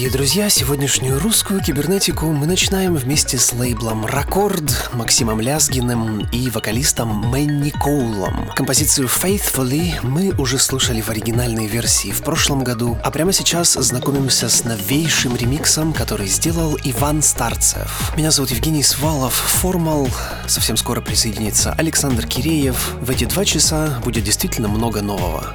Дорогие друзья. Сегодняшнюю русскую кибернетику мы начинаем вместе с лейблом Ракорд, Максимом Лязгиным и вокалистом Мэнни Коулом. Композицию Faithfully мы уже слушали в оригинальной версии в прошлом году, а прямо сейчас знакомимся с новейшим ремиксом, который сделал Иван Старцев. Меня зовут Евгений Свалов, Формал. Совсем скоро присоединится Александр Киреев. В эти два часа будет действительно много нового.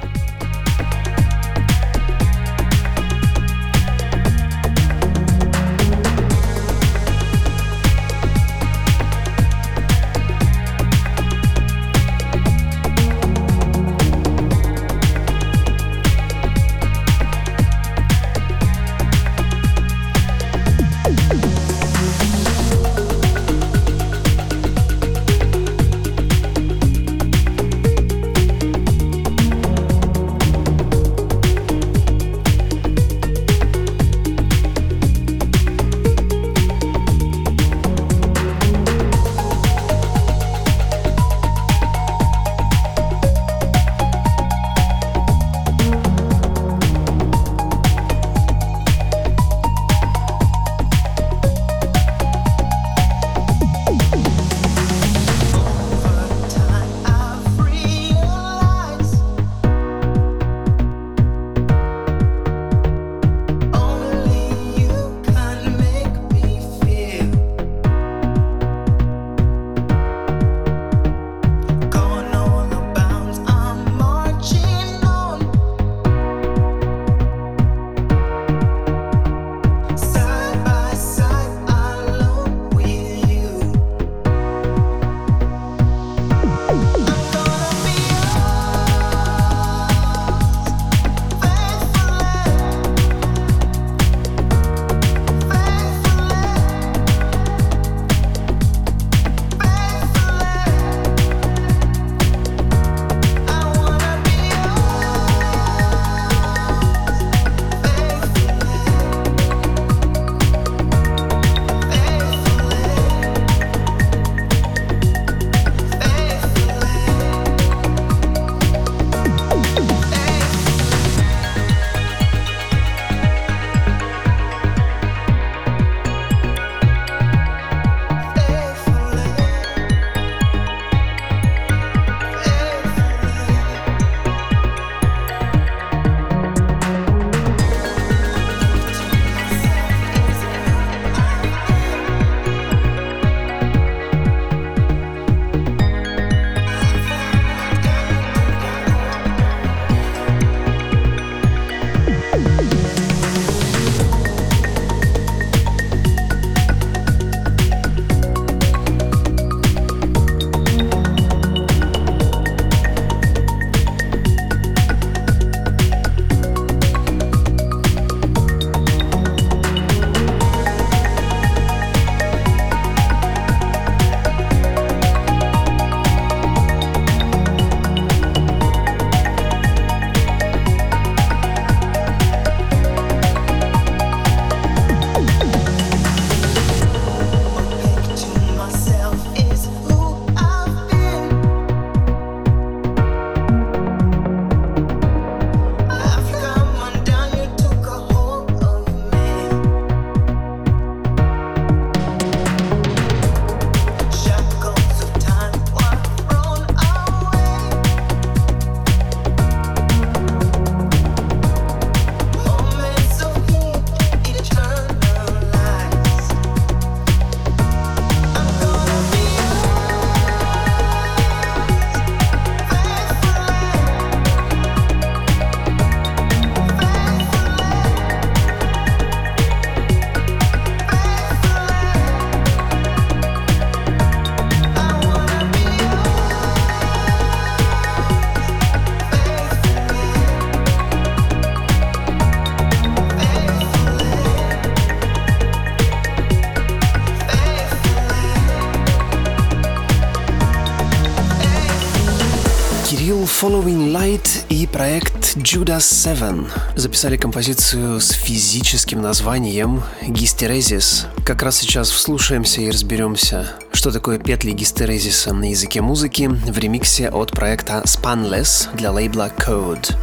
Judas Seven записали композицию с физическим названием Гистерезис. Как раз сейчас вслушаемся и разберемся, что такое петли гистерезиса на языке музыки в ремиксе от проекта Spanless для лейбла Code.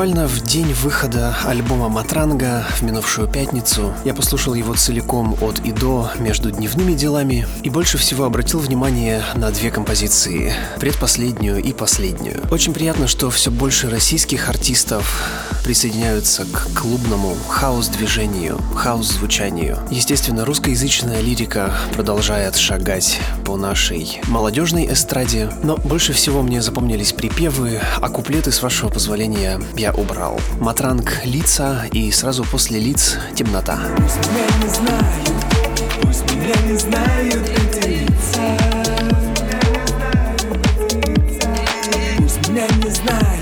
Буквально в день выхода альбома Матранга в минувшую пятницу я послушал его целиком от и до между дневными делами и больше всего обратил внимание на две композиции, предпоследнюю и последнюю. Очень приятно, что все больше российских артистов присоединяются к клубному хаос-движению, хаос-звучанию. Естественно, русскоязычная лирика продолжает шагать по нашей молодежной эстраде, но больше всего мне запомнились припевы, а куплеты, с вашего позволения, я убрал. Матранг лица и сразу после лиц темнота. Пусть меня не знают, пусть меня не знают эти лица. Пусть меня не знают,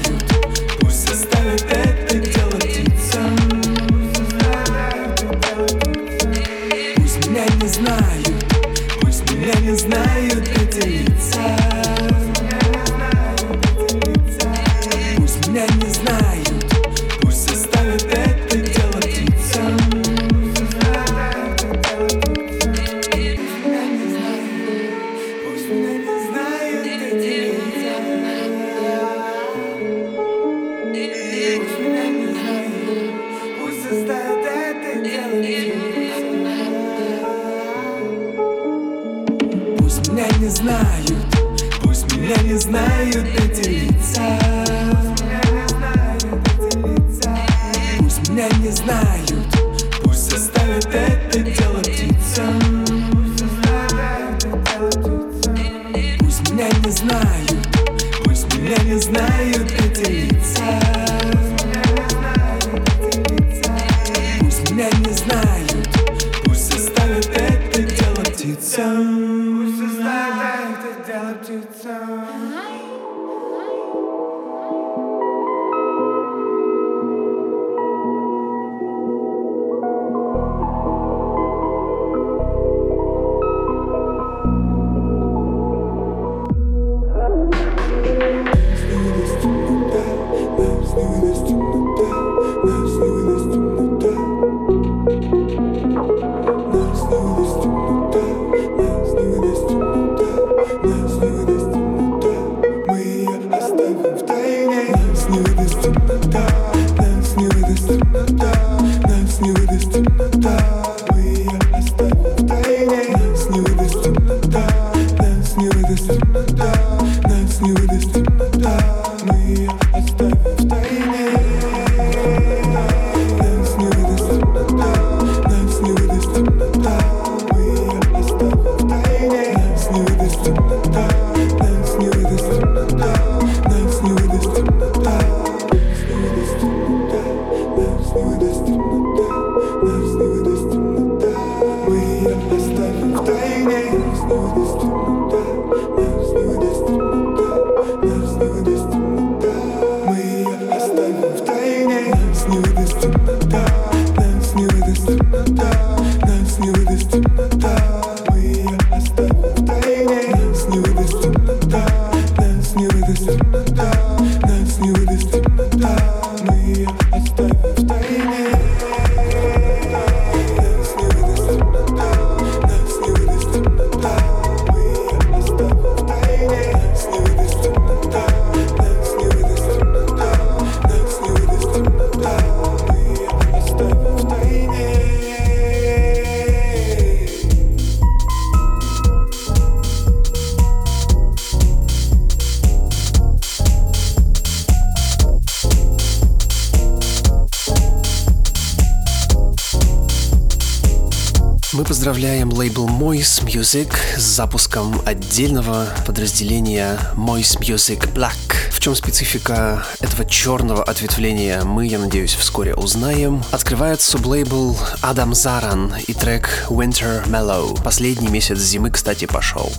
поздравляем лейбл Moise Music с запуском отдельного подразделения Moise Music Black. В чем специфика этого черного ответвления, мы, я надеюсь, вскоре узнаем. Открывает сублейбл Адам Заран и трек Winter Mellow. Последний месяц зимы, кстати, пошел.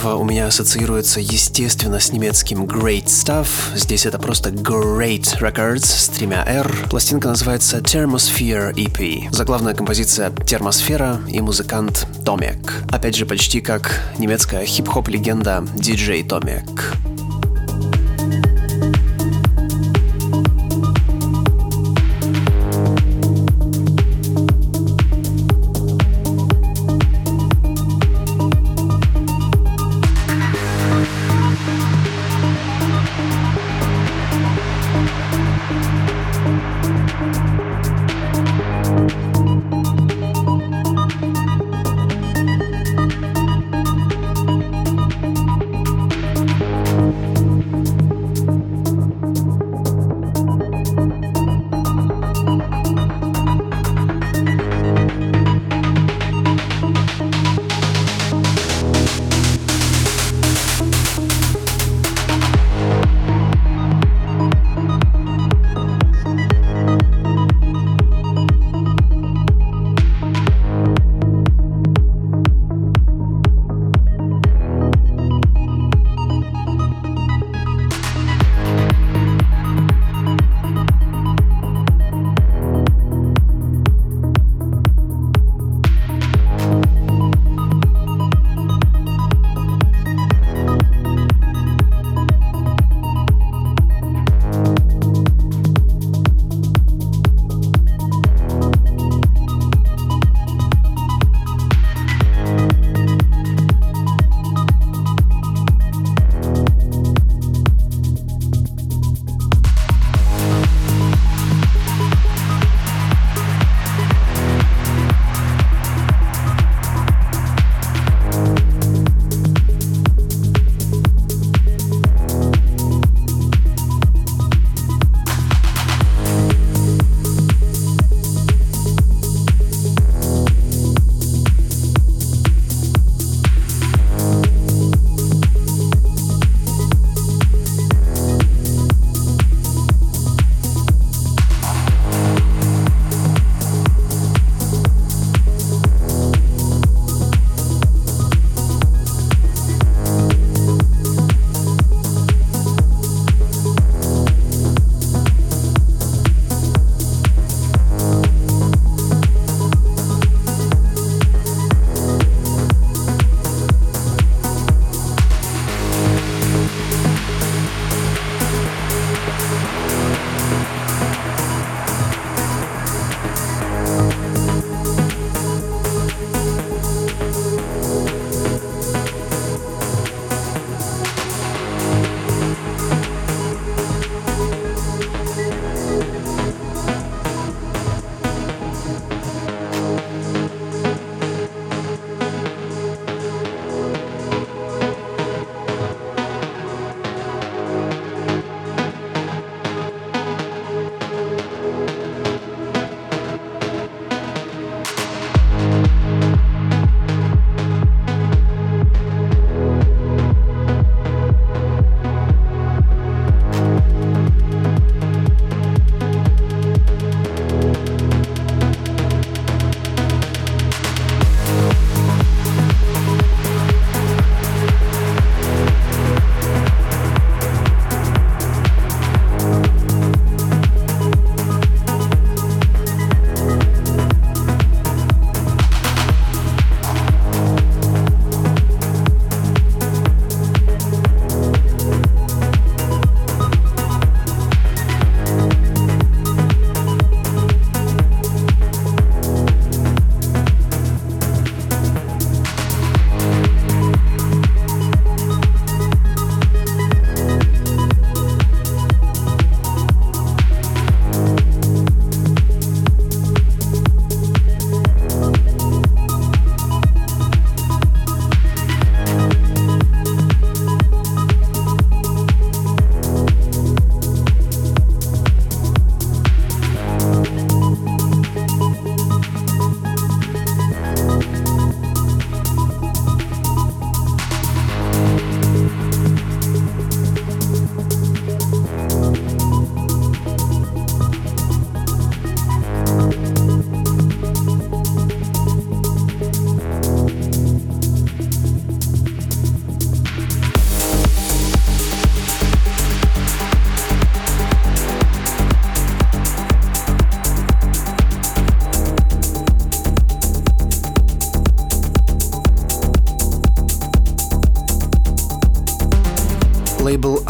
Которого у меня ассоциируется, естественно, с немецким Great Stuff. Здесь это просто Great Records с тремя R. Пластинка называется Thermosphere EP. Заглавная композиция «Термосфера» и музыкант Томек. Опять же, почти как немецкая хип-хоп легенда DJ Томек.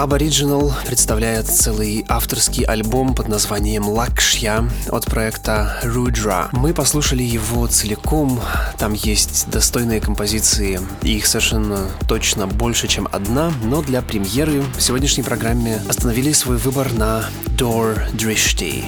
Aboriginal представляет целый авторский альбом под названием «Лакшья» от проекта Rudra. Мы послушали его целиком, там есть достойные композиции, и их совершенно точно больше, чем одна, но для премьеры в сегодняшней программе остановили свой выбор на Door Drishti.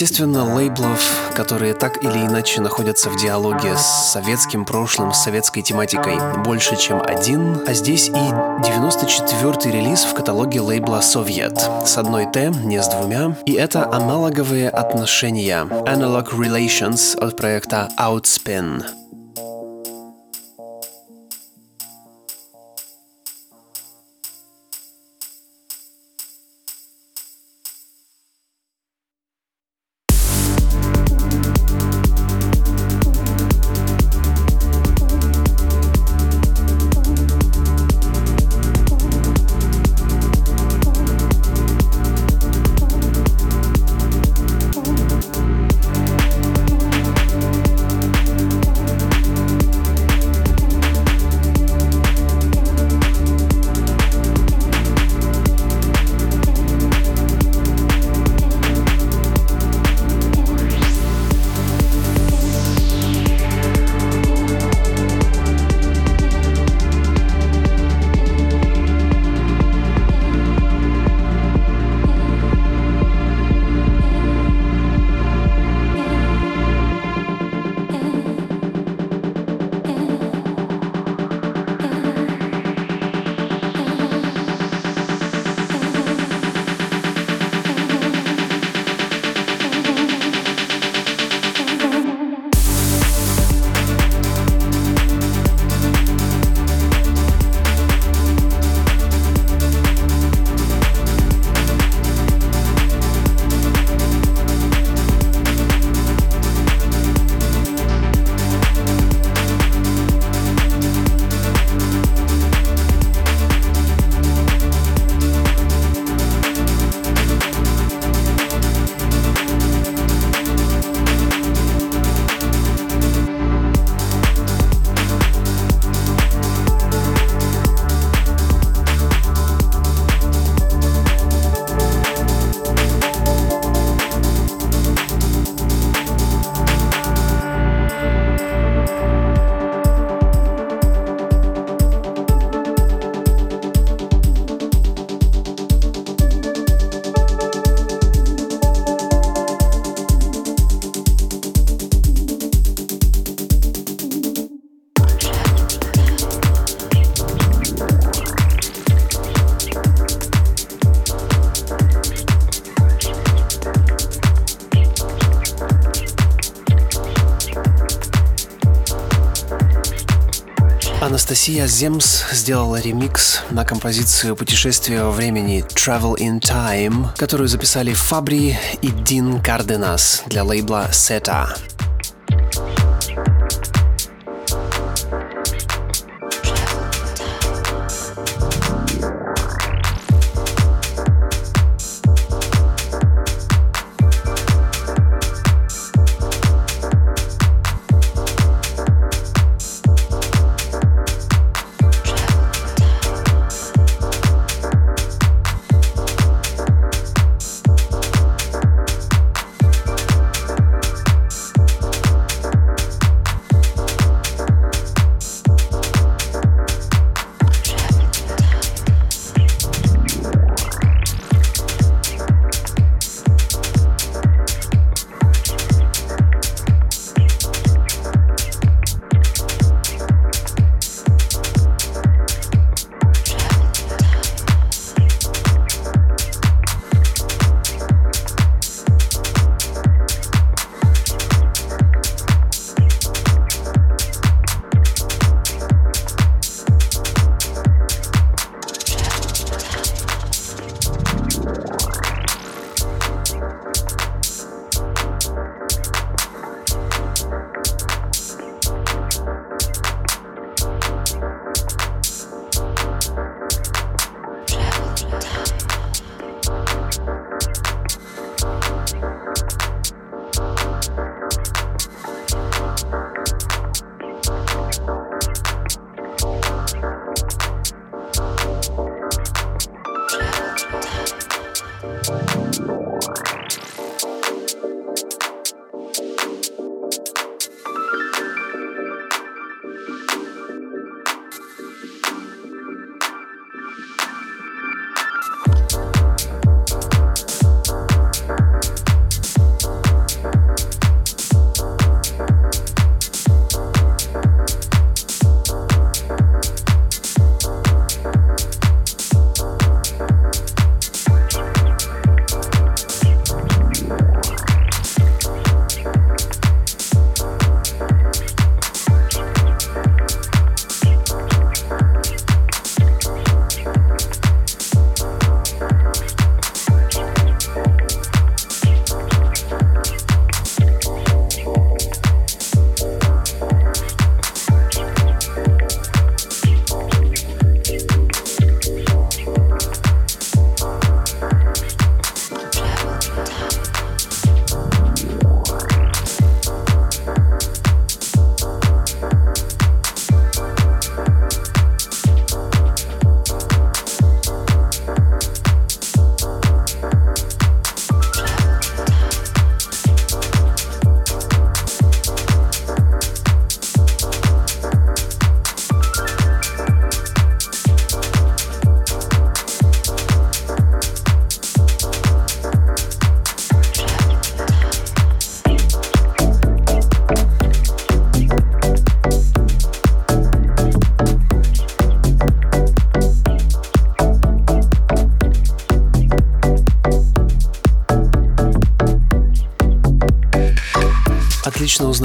Естественно, лейблов, которые так или иначе находятся в диалоге с советским прошлым, с советской тематикой, больше, чем один, а здесь и 94-й релиз в каталоге лейбла «Совет» с одной «Т», не с двумя, и это аналоговые отношения. Analog Relations от проекта Outspin. Анастасия Земс сделала ремикс на композицию «Путешествие во времени» Travel in Time, которую записали Фабри и Дин Карденас для лейбла Seta.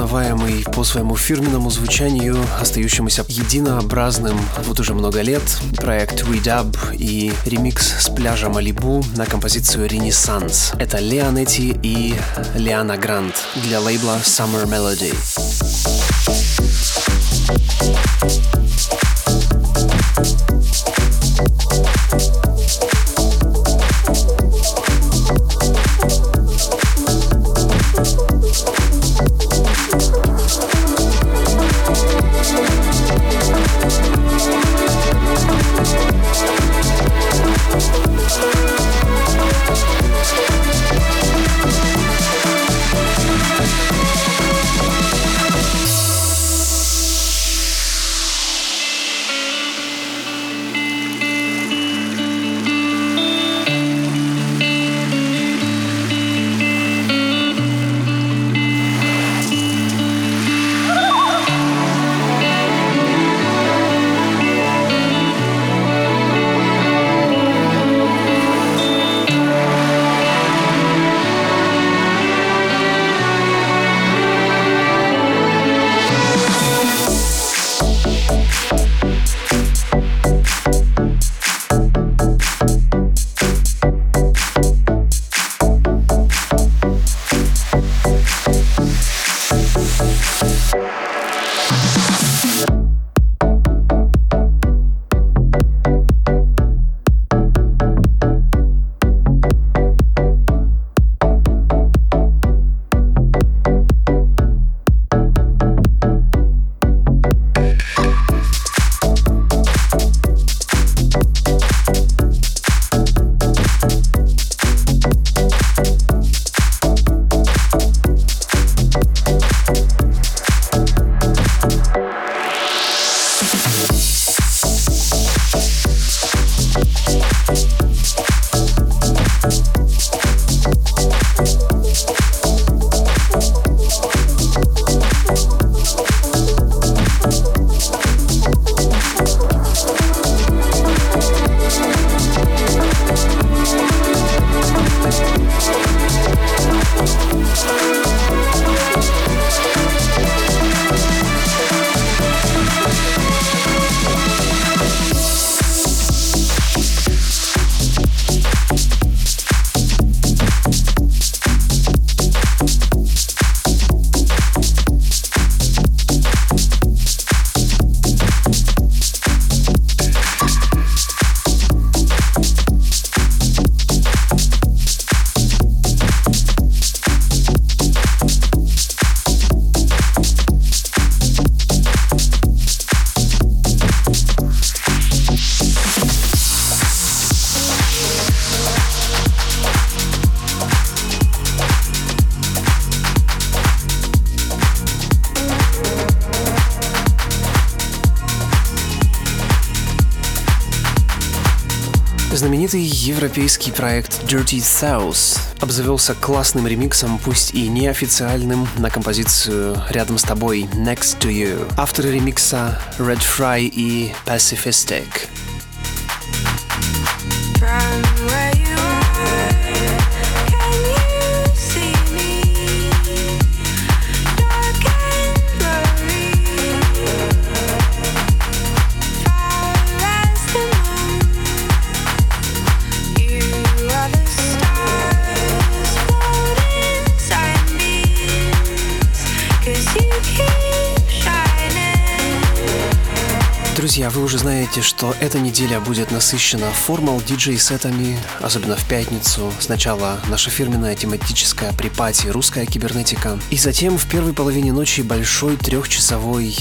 Узнаваемый по своему фирменному звучанию, остающемуся единообразным вот уже много лет, проект Redub и ремикс с пляжа Малибу на композицию «Ренессанс». Это Леонетти и Лиана Грант для лейбла Summer Melody. Знаменитый европейский проект Dirty South обзавелся классным ремиксом, пусть и неофициальным, на композицию «Рядом с тобой» Next to You. Авторы ремикса Red Fry и Pacifistic. Друзья, вы уже знаете, что эта неделя будет насыщена формал диджей-сетами, особенно в пятницу. Сначала наша фирменная тематическая припати «Русская кибернетика». И затем в первой половине ночи большой трехчасовой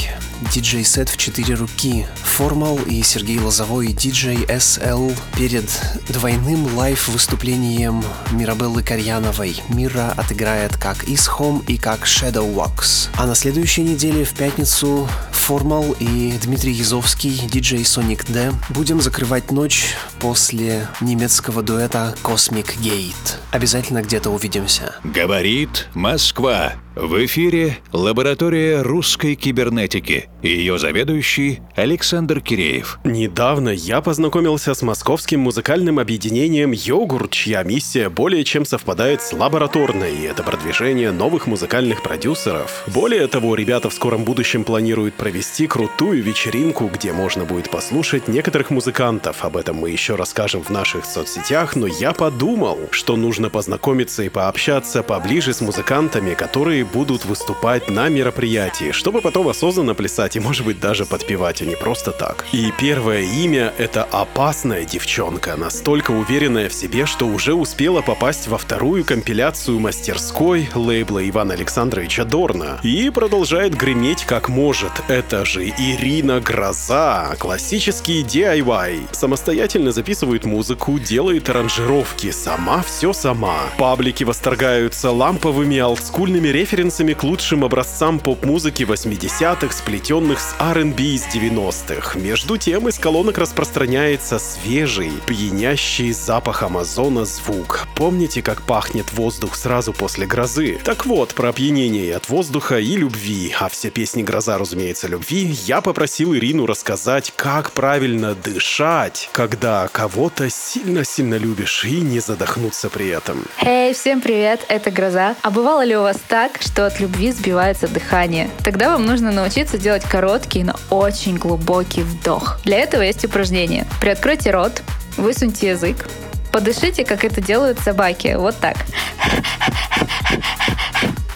диджей-сет в четыре руки. Формал и Сергей Лозовой, диджей SL, перед двойным лайв-выступлением Мирабеллы Карьяновой. Мира отыграет как Is Home и как Shadow Walks. А на следующей неделе в пятницу Формал и Дмитрий Язовский, диджей Sonic D. Будем закрывать ночь после немецкого дуэта Cosmic Gate. Обязательно где-то увидимся. Говорит Москва. В эфире лаборатория русской кибернетики и ее заведующий Александр Киреев. Недавно я познакомился с московским музыкальным объединением «Йогурт», чья миссия более чем совпадает с лабораторной, и это продвижение новых музыкальных продюсеров. Более того, ребята в скором будущем планируют провести крутую вечеринку, где можно будет послушать некоторых музыкантов. Об этом мы еще расскажем в наших соцсетях, но я подумал, что нужно познакомиться и пообщаться поближе с музыкантами, которые будут выступать на мероприятии, чтобы потом осознанно плясать и, может быть, даже подпевать, а не просто так. И первое имя — это опасная девчонка, настолько уверенная в себе, что уже успела попасть во вторую компиляцию мастерской лейбла Ивана Александровича Дорна. И продолжает греметь как может. Это же Ирина Гроза, классический DIY. Самостоятельно записывает музыку, делает аранжировки, сама все сама. Паблики восторгаются ламповыми олдскульными референсами к лучшим образцам поп-музыки 80-х, сплетенных с R&B из 90-х. Между тем, из колонок распространяется свежий, пьянящий запах Амазона звук. Помните, как пахнет воздух сразу после грозы? Так вот, про опьянение от воздуха и любви, а все песни «Гроза», разумеется, любви, я попросил Ирину рассказать, как правильно дышать, когда кого-то сильно-сильно любишь и не задохнуться при этом. Эй, всем привет, это Гроза. А бывало ли у вас так, что от любви сбивается дыхание? Тогда вам нужно научиться делать короткий, но очень глубокий вдох. Для этого есть упражнение. Приоткройте рот, высуньте язык, подышите, как это делают собаки. Вот так.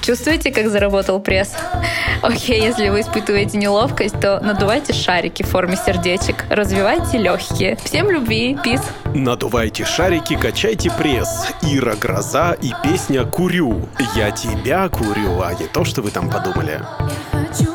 Чувствуете, как заработал пресс? Окей, если вы испытываете неловкость, то надувайте шарики в форме сердечек, развивайте легкие. Всем любви, пис. Надувайте шарики, качайте пресс. Ира Гроза и песня «Курю». Я тебя курю, а не то, что вы там подумали. Я хочу,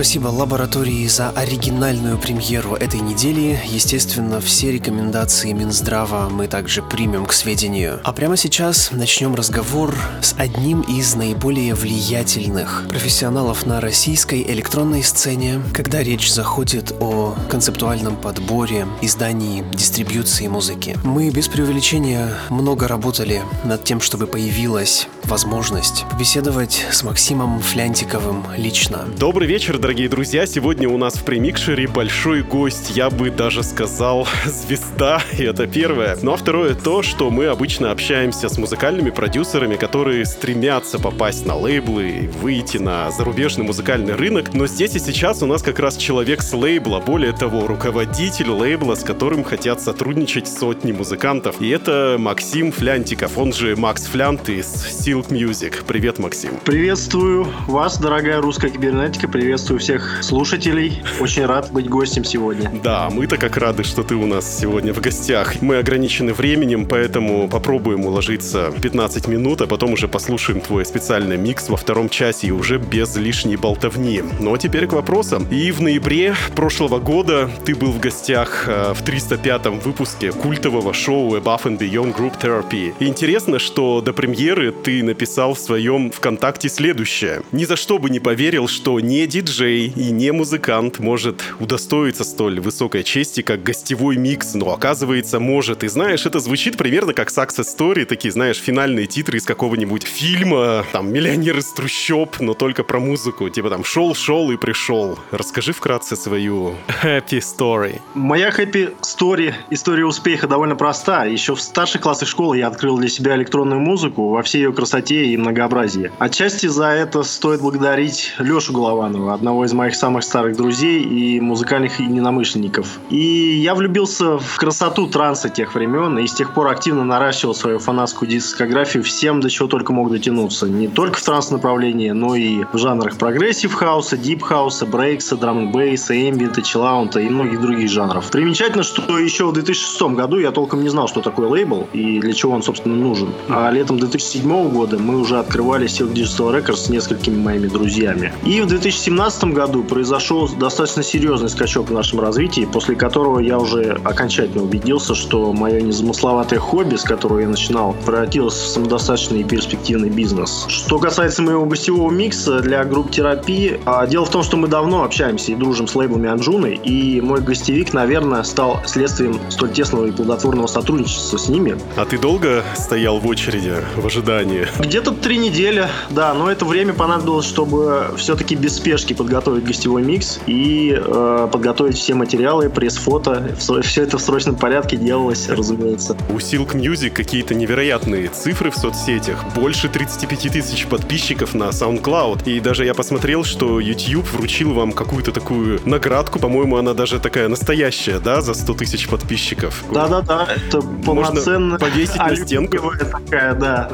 Спасибо лаборатории за оригинальную премьеру этой недели. Естественно, все рекомендации Минздрава мы также примем к сведению. А прямо сейчас начнем разговор с одним из наиболее влиятельных профессионалов на российской электронной сцене, когда речь заходит о концептуальном подборе, издании, дистрибьюции музыки. Мы без преувеличения много работали над тем, чтобы появилась возможность побеседовать с Максимом Флянтиковым лично. Добрый вечер, дорогие друзья. Сегодня у нас в премикшере большой гость, я бы даже сказал, звезда, и это первое. Ну а второе то, что мы обычно общаемся с музыкальными продюсерами, которые стремятся попасть на лейблы, выйти на зарубежный музыкальный рынок. Но здесь и сейчас у нас как раз человек с лейбла, более того, руководитель лейбла, с которым хотят сотрудничать сотни музыкантов. И это Максим Флянтиков, он же Макс Флянт из Silk Music. Привет, Максим. Приветствую вас, дорогая русская кибернетика. Приветствую всех слушателей. Очень рад быть гостем сегодня. Да, мы-то как рады, что ты у нас сегодня в гостях. Мы ограничены временем, поэтому попробуем уложиться в 15 минут, а потом уже послушаем твой специальный микс во втором часе и уже без лишней болтовни. Ну а теперь к вопросам. И в ноябре прошлого года ты был в гостях э, в 305-м выпуске культового шоу Above and Beyond Group Therapy. И интересно, что до премьеры ты написал в своем ВКонтакте следующее. Ни за что бы не поверил, что не диджей и не музыкант может удостоиться столь высокой чести, как гостевой микс, но оказывается может. И знаешь, это звучит примерно как Success Story, такие, знаешь, финальные титры из какого-нибудь фильма, там, «Миллионер из трущоб», но только про музыку. Типа там «Шел-шел и пришел». Расскажи вкратце свою happy story. Моя happy story, история успеха довольно проста. Еще в старших классах школы я открыл для себя электронную музыку во всей ее красоте и многообразии. Отчасти за это стоит благодарить Лешу Голованова, одного из моих самых старых друзей и музыкальных единомышленников. И я влюбился в красоту транса тех времен и с тех пор активно наращивал свою фанатскую дискографию всем, до чего только мог дотянуться. Не только в транс-направлении, но и в жанрах progressive хауса, deep хауса, брейкса, drum бейса, эмбиента, чиллаунта и многих других жанров. Примечательно, что еще в 2006 году я толком не знал, что такое лейбл и для чего он, собственно, нужен. А летом 2007 года мы уже открывали Silk Digital Records с несколькими моими друзьями. И в 2017 году произошел достаточно серьезный скачок в нашем развитии, после которого я уже окончательно убедился, что мое незамысловатое хобби, с которого я начинал, превратилось в самодостаточный и перспективный бизнес. Что касается моего гостевого микса для групп терапии, а, дело в том, что мы давно общаемся и дружим с лейблами Анджуны, и мой гостевик, наверное, стал следствием столь тесного и плодотворного сотрудничества с ними. А ты долго стоял в очереди в ожидании? Где-то три недели, да, но это время понадобилось, чтобы все-таки без спешки подготовить гостевой микс и э, подготовить все материалы, пресс-фото. Все это в срочном порядке делалось, разумеется. У Silk Music какие-то невероятные цифры в соцсетях. Больше 35 тысяч подписчиков на SoundCloud. И даже я посмотрел, что YouTube вручил вам какую-то такую наградку. По-моему, она даже такая настоящая, да, за 100 тысяч подписчиков. Да-да-да, это полноценная повесить на стенку. такая, да,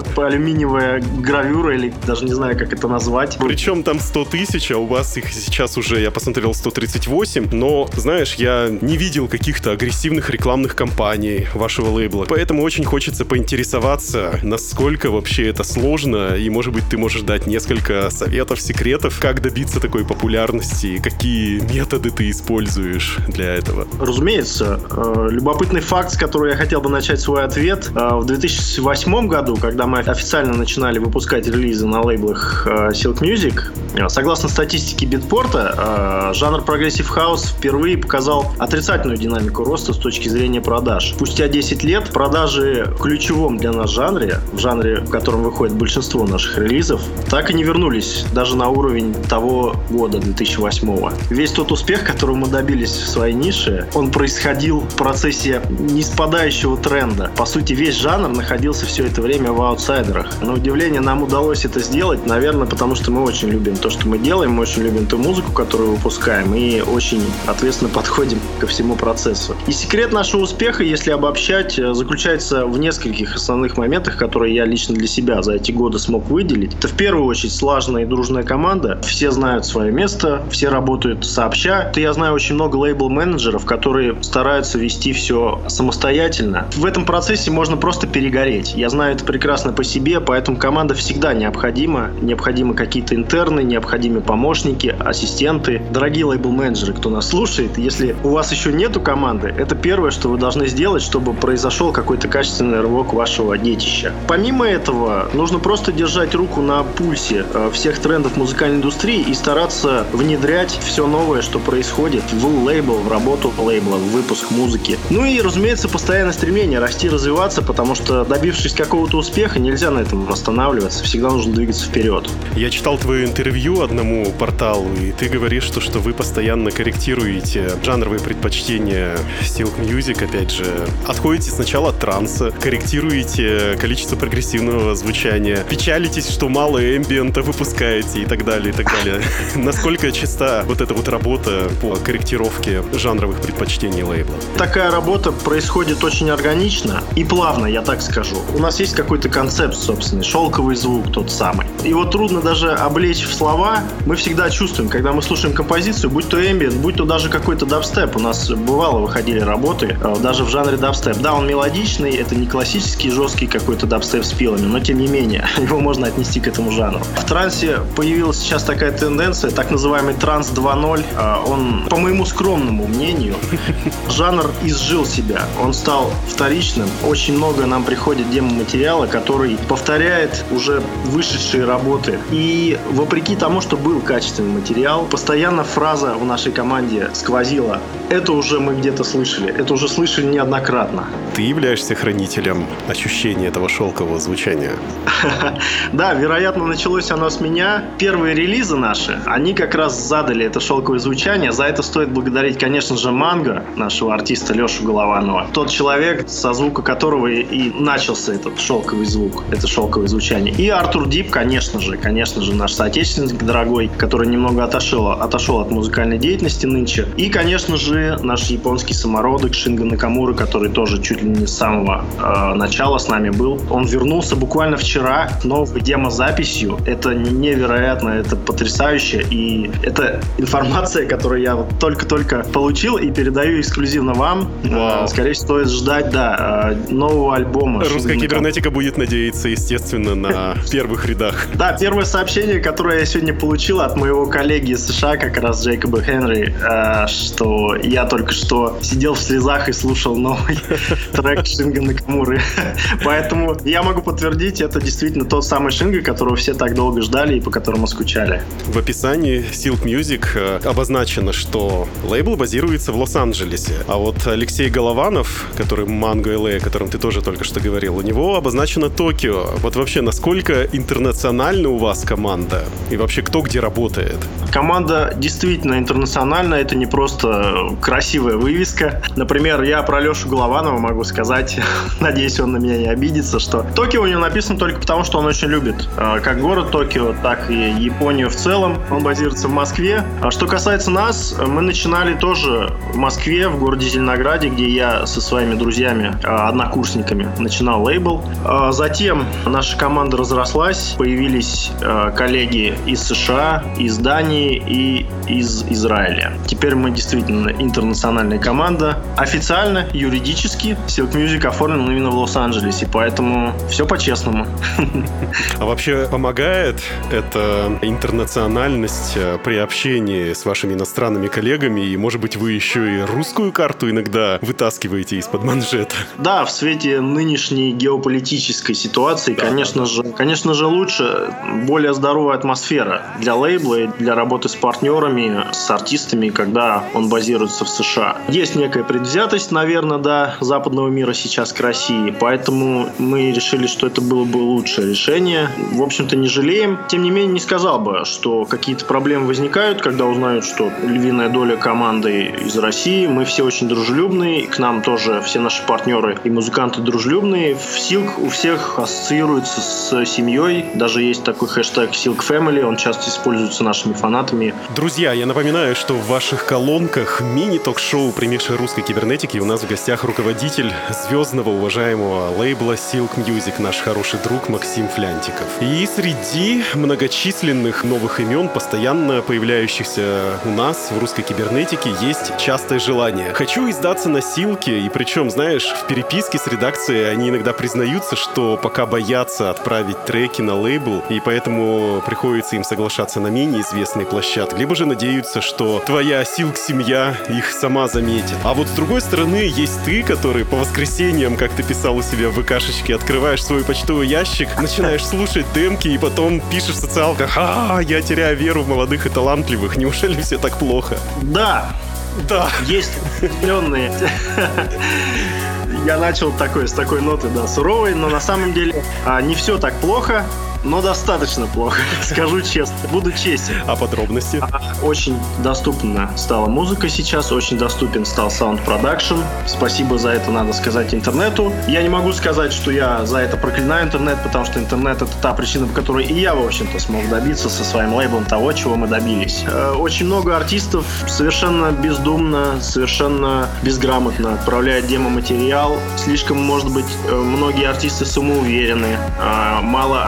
алюминиевая гравюра, или даже не знаю, как это назвать. Причем там 100 тысяч, а у вас их сейчас уже, я посмотрел, 138. Но, знаешь, я не видел каких-то агрессивных рекламных кампаний вашего лейбла. Поэтому очень хочется поинтересоваться, насколько вообще это сложно. И, может быть, ты можешь дать несколько советов, секретов, как добиться такой популярности и какие методы ты используешь для этого. Разумеется. Э, Любопытный факт, с которого я хотел бы начать свой ответ. Э, В 2008 году, когда мы официально начинали выпускать релизы на лейблах э, Silk Music, э, согласно статистике Beatport а, э, жанр progressive house впервые показал отрицательную динамику роста с точки зрения продаж. Спустя 10 лет продажи в ключевом для нас жанре, в жанре, в котором выходит большинство наших релизов, так и не вернулись даже на уровень того года, 2008. Весь тот успех, которого мы добились в своей нише, он происходил в процессе ниспадающего тренда. По сути, весь жанр находился все это время в аутсайдерах. На удивление, нам удалось это сделать, наверное, потому что мы очень любим то, что мы делаем, мы очень любим ту музыку, которую выпускаем, и очень ответственно подходим ко всему процессу. И секрет нашего успеха, если обобщать, э, заключается в нескольких основных моментах, которые я лично для себя за эти годы смог выделить. Это в первую очередь слаженная и дружная команда. Все знают свое место, все работают сообща. Это я знаю очень много лейбл-менеджеров, которые стараются вести все самостоятельно. В этом процессе можно просто перегореть. Я знаю это прекрасно по себе, поэтому команда всегда необходима. Необходимы какие-то интерны, необходимы помощники, ассистенты. Дорогие лейбл-менеджеры, кто нас слушает, если у вас еще нету команды, это первое, что вы должны сделать, чтобы произошел какой-то качественный рывок вашего детища. Помимо этого, нужно просто держать руку на пульсе э, всех трендов музыкальной индустрии и стараться внедрять все новое, что происходит в лейбл, в работу лейбла, в выпуск музыки. Ну и, разумеется, постоянное стремление расти, развиваться, потому что добившись какого-то успеха, нельзя на этом останавливаться, всегда нужно двигаться вперед. Я читал твое интервью одному порталу, и ты говоришь, что, что вы постоянно корректируете жанровые предпочтения Silk Music, опять же. Отходите сначала от транса, корректируете количество прогрессивного звучания, печалитесь, что мало эмбиента выпускаете и так далее, и так далее. Насколько часто вот эта вот работа по корректировке жанровых предпочтений лейбла? Такая работа происходит очень органично и плавно, я так скажу. У нас есть какой-то концепт собственный, шелковый звук тот самый. Его трудно даже облечь в слова. Мы всегда чувствуем, когда мы слушаем композицию, будь то ambient, будь то даже какой-то дабстеп. У нас бывало выходили работы э, даже в жанре дабстеп. Да, он мелодичный, это не классический жесткий какой-то дабстеп с пилами, но тем не менее, его можно отнести к этому жанру. В трансе появилась сейчас такая тенденция, так называемый транс 2.0. Э, Он, по моему скромному мнению, жанр изжил себя. Он стал вторичным. Очень много нам приходит демо-материала, который повторяет уже вышедшие работы. И вопреки тому, что был качественный материал, постоянно фраза в нашей команде сквозила. Это уже мы где-то слышали. Это уже слышали неоднократно. Ты являешься хранителем ощущения этого шелкового звучания. Да, вероятно, началось оно с меня. Первые релизы наши, они как раз задали это шелковое звучание. За это стоит благодарить, конечно же, Манго, нашего артиста Лешу Голованова. Тот человек, со звука которого и- начался этот шелковый звук, это шелковое звучание. И Артур Дип, конечно же, конечно же, наш соотечественник дорогой, который немного отошел, отошел от музыкальной деятельности нынче. И, конечно же, наш японский самородок Шинга Накамура, который тоже чуть ли не с самого э, начала с нами был. Он вернулся буквально вчера новой демозаписью. Это невероятно, это потрясающе. И это информация, которую я вот только-только получил и передаю эксклюзивно вам. Вау. Э, Скорее всего, стоит ждать, да, э, нового альбома. Русская Шинга Накамура. кибернетика будет надеяться, естественно, на первых рядах. Да, первое сообщение, которое я сегодня получил от моего коллеги из США, как раз Джейкоба Хенри, э, что я только что сидел в слезах и слушал новый трек Шинга Накамуры. Поэтому я могу подтвердить, это действительно тот самый Шинга, которого все так долго ждали и по которому скучали. В описании Silk Music э, обозначено, что лейбл базируется в Лос-Анджелесе. А вот Алексей Голованов, который Mango LA, о котором ты тоже только что говорил, у него обозначено Токио. Вот вообще, насколько интернациональна у вас команда? И вообще, кто где работает? Команда действительно интернациональная, это не просто красивая вывеска. Например, я про Лешу Голованова могу сказать, надеюсь, он на меня не обидится, что Токио у него написано только потому, что он очень любит э, как город Токио, так и Японию в целом. Он базируется в Москве. А что касается нас, мы начинали тоже в Москве, в городе Зеленограде, где я со своими друзьями, э, однокурсниками, начинал лейбл. А Затем наша команда разрослась, появились э, коллеги из США, из Дании и из Израиля. Теперь мы действительно интернациональная команда. Официально, юридически, Silk Music оформлен именно в Лос-Анджелесе, поэтому все по-честному. А вообще помогает эта интернациональность э, при общении с вашими иностранными коллегами? И, может быть, вы еще и русскую карту иногда вытаскиваете из-под манжета? Да, в свете нынешней геополитической ситуации, конечно же, конечно же лучше более здоровая атмосфера для лейбла и для работы с партнерами, с артистами, когда он базируется в США. Есть некая предвзятость, наверное, да, западного мира сейчас к России, поэтому мы решили, что это было бы лучшее решение. В общем-то, не жалеем. Тем не менее, не сказал бы, что какие-то проблемы возникают, когда узнают, что львиная доля команды из России. Мы все очень дружелюбные, к нам тоже все наши партнеры и музыканты дружелюбные. В Silk у всех ассоциируется с семьей. Даже есть такой хэштег Silk Family, он часто используется нашими фанатами. Друзья, я напоминаю, что в ваших колонках мини-ток-шоу «Примеши русской кибернетики». У нас в гостях руководитель звездного уважаемого лейбла Silk Music, наш хороший друг Максим Флянтиков. И среди многочисленных новых имен, постоянно появляющихся у нас в русской кибернетике, есть частое желание. Хочу издаться на Силке, и причем, знаешь, в переписке с редакцией они иногда признаются, что пока боятся отправить треки на лейбл, и поэтому приходится им соглашаться на менее известные площадки, либо же надеются, что твоя Силк-семья их сама заметит. А вот с другой стороны, есть ты, который по воскресеньям, как ты писал у себя в ВКшечке, открываешь свой почтовый ящик, начинаешь слушать демки, и потом пишешь в социалках, а, я теряю веру в молодых и талантливых, неужели все так плохо? Да, Да. есть определенные... Я начал такой, с такой ноты, да, суровой, но на самом деле а, не все так плохо, но достаточно плохо, скажу честно. Буду честен. А подробности? Очень доступна стала музыка сейчас, очень доступен стал sound production. Спасибо за это, надо сказать, интернету. Я не могу сказать, что я за это проклинаю интернет, потому что интернет — это та причина, по которой и я, в общем-то, смог добиться со своим лейблом того, чего мы добились. Э, Очень много артистов совершенно бездумно, совершенно безграмотно отправляют демо-материал. Слишком, может быть, э, многие артисты самоуверены, а, мало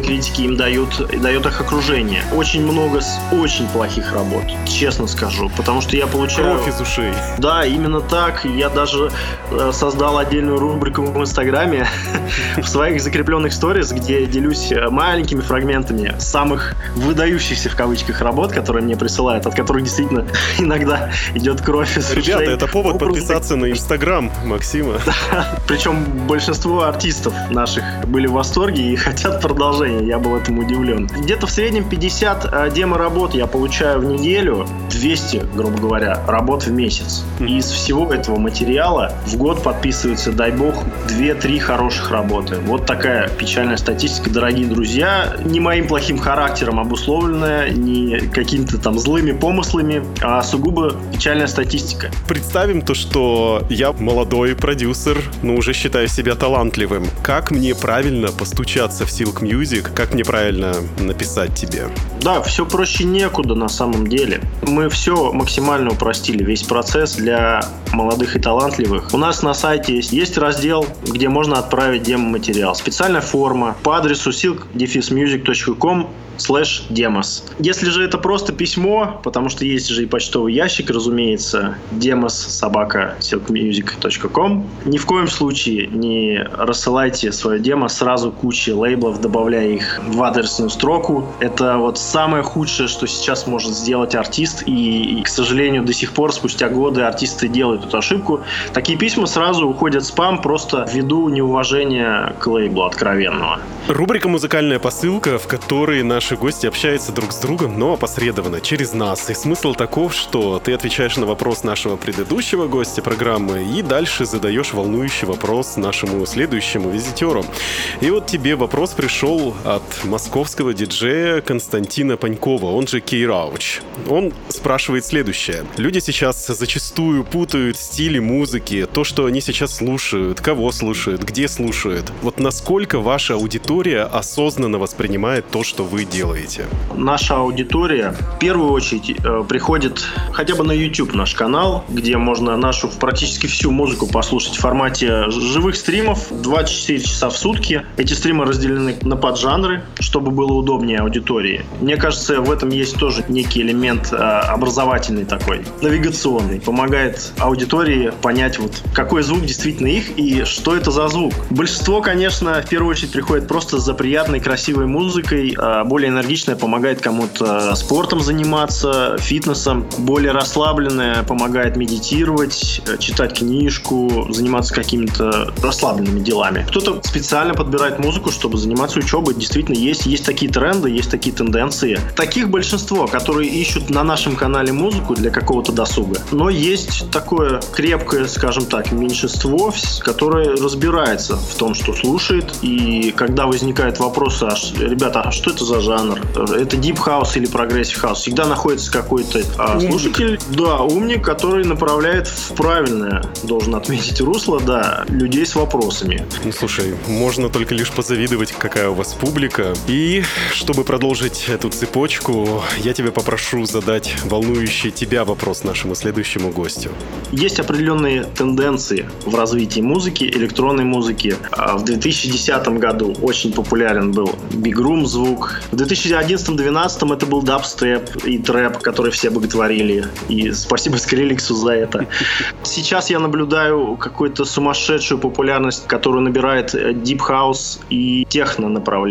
объективной критики им дают, дает их окружение. Очень много с очень плохих работ, честно скажу, потому что я получаю... Кровь из ушей. Да, именно так. Я даже э, создал отдельную рубрику в Инстаграме в своих закрепленных сторис, где делюсь э, маленькими фрагментами самых выдающихся в кавычках работ, которые мне присылают, от которых действительно иногда идет кровь из ушей. Ребята, это повод Образы подписаться на Инстаграм Максима. причем большинство артистов наших были в восторге и хотят продолжения. Я был этому удивлен. Где-то в среднем 50 э, демо-работ я получаю в неделю, 200, грубо говоря, работ в месяц. И из всего этого материала в год подписывается, дай бог, 2-3 хороших работы. Вот такая печальная статистика, дорогие друзья. Не моим плохим характером обусловленная, не какими-то там злыми помыслами, а сугубо печальная статистика. Представим то, что я молодой продюсер, но уже считаю себя талантливым. Как мне правильно постучаться в Silk Music? Как мне правильно написать тебе? Да, все проще некуда на самом деле. Мы все максимально упростили, весь процесс для молодых и талантливых. У нас на сайте есть, есть раздел, где можно отправить демо-материал. Специальная форма по адресу silk-music.com слэш демос. Если же это просто письмо, потому что есть же и почтовый ящик, разумеется, демос собака silkmusic.com, ни в коем случае не рассылайте свое демо сразу куче лейблов, добавляя их в адресную строку. Это вот самое худшее, что сейчас может сделать артист, и, и, к сожалению, до сих пор, спустя годы, артисты делают эту ошибку. Такие письма сразу уходят в спам просто ввиду неуважения к лейблу откровенного. Рубрика «Музыкальная посылка», в которой наши гости общаются друг с другом, но опосредованно, через нас. И смысл таков, что ты отвечаешь на вопрос нашего предыдущего гостя программы и дальше задаешь волнующий вопрос нашему следующему визитеру. И вот тебе вопрос пришел от московского диджея Константина Панькова, он же Кейрауч. Он спрашивает следующее. Люди сейчас зачастую путают стили музыки, то, что они сейчас слушают, кого слушают, где слушают. Вот насколько ваша аудитория осознанно воспринимает то, что вы делаете? Наша аудитория в первую очередь э, приходит хотя бы на YouTube наш канал, где можно нашу практически всю музыку послушать в формате живых стримов 24 часа в сутки. Эти стримы разделены на поджанры, чтобы было удобнее аудитории. Мне кажется, в этом есть тоже некий элемент э, образовательный такой, навигационный. Помогает аудитории понять, вот какой звук действительно их и что это за звук. Большинство, конечно, в первую очередь приходит просто за приятной, красивой музыкой, а более энергичная помогает кому-то спортом заниматься, фитнесом, более расслабленная помогает медитировать, э, читать книжку, заниматься какими-то расслабленными делами. Кто-то специально подбирает музыку, чтобы заниматься учебой. Действительно, есть, есть такие тренды, есть такие тенденции. Таких большинство, которые ищут на нашем канале музыку для какого-то досуга. Но есть такое крепкое, скажем так, меньшинство, которое разбирается в том, что слушает. И когда возникает вопрос, а, ребята, а что это за жанр? Это Deep House или Progressive House. Всегда находится какой-то а, слушатель, да, умник, который направляет в правильное, должен отметить русло, да, людей с вопросами. Ну, слушай, можно только лишь позавидовать, какая у вас публика. И чтобы продолжить эту цепочку, я тебя попрошу задать волнующий тебя вопрос нашему следующему гостю. Есть определенные тенденции в развитии музыки, электронной музыки. А В 2010 году очень популярен был Room звук. В 2011-2012 это был дабстеп и трэп, который все боготворили. И спасибо Скриликсу за это. Сейчас я наблюдаю какую-то сумасшедшую популярность, которую набирает э, Deep House и техно направление.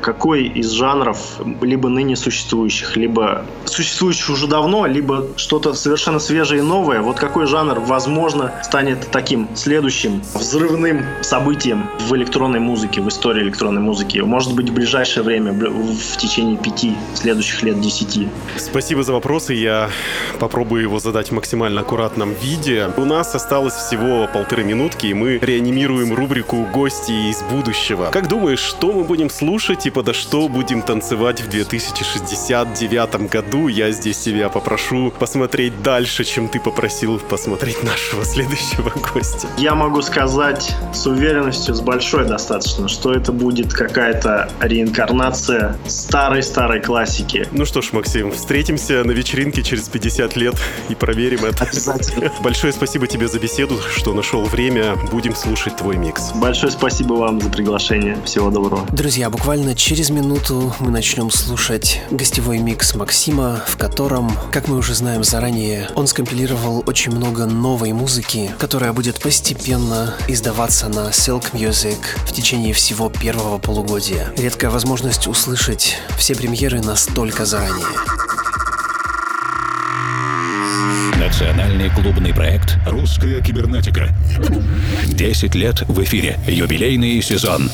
Какой из жанров, либо ныне существующих, либо существующих уже давно, либо что-то совершенно свежее и новое, вот какой жанр, возможно, станет таким следующим взрывным событием в электронной музыке, в истории электронной музыки. Может быть, в ближайшее время, в течение пяти следующих лет, десяти. Спасибо за вопросы. Я попробую его задать в максимально аккуратном виде. У нас осталось всего полторы минутки, и мы реанимируем рубрику «Гости из будущего». Как думаешь, что мы будем слушать и подо что будем танцевать в 2069 году? Я здесь тебя попрошу посмотреть дальше, чем ты попросил посмотреть нашего следующего гостя. Я могу сказать с уверенностью, с большой достаточно, что это будет какая-то реинкарнация старой-старой классики. Ну что ж, Максим, встретимся на вечеринке через 50 лет и проверим это. Обязательно. Большое спасибо тебе за беседу, что нашел время. Будем слушать твой микс. Большое спасибо вам за приглашение. Всего доброго. Друзья, буквально через минуту мы начнем слушать гостевой микс Максима, в котором, как мы уже знаем заранее, он скомпилировал очень много новой музыки, которая будет постепенно издаваться на Silk Music в течение всего первого полугодия. Редкая возможность услышать все премьеры настолько заранее. Национальный клубный проект «Русская кибернетика». 10 лет в эфире. Юбилейный сезон.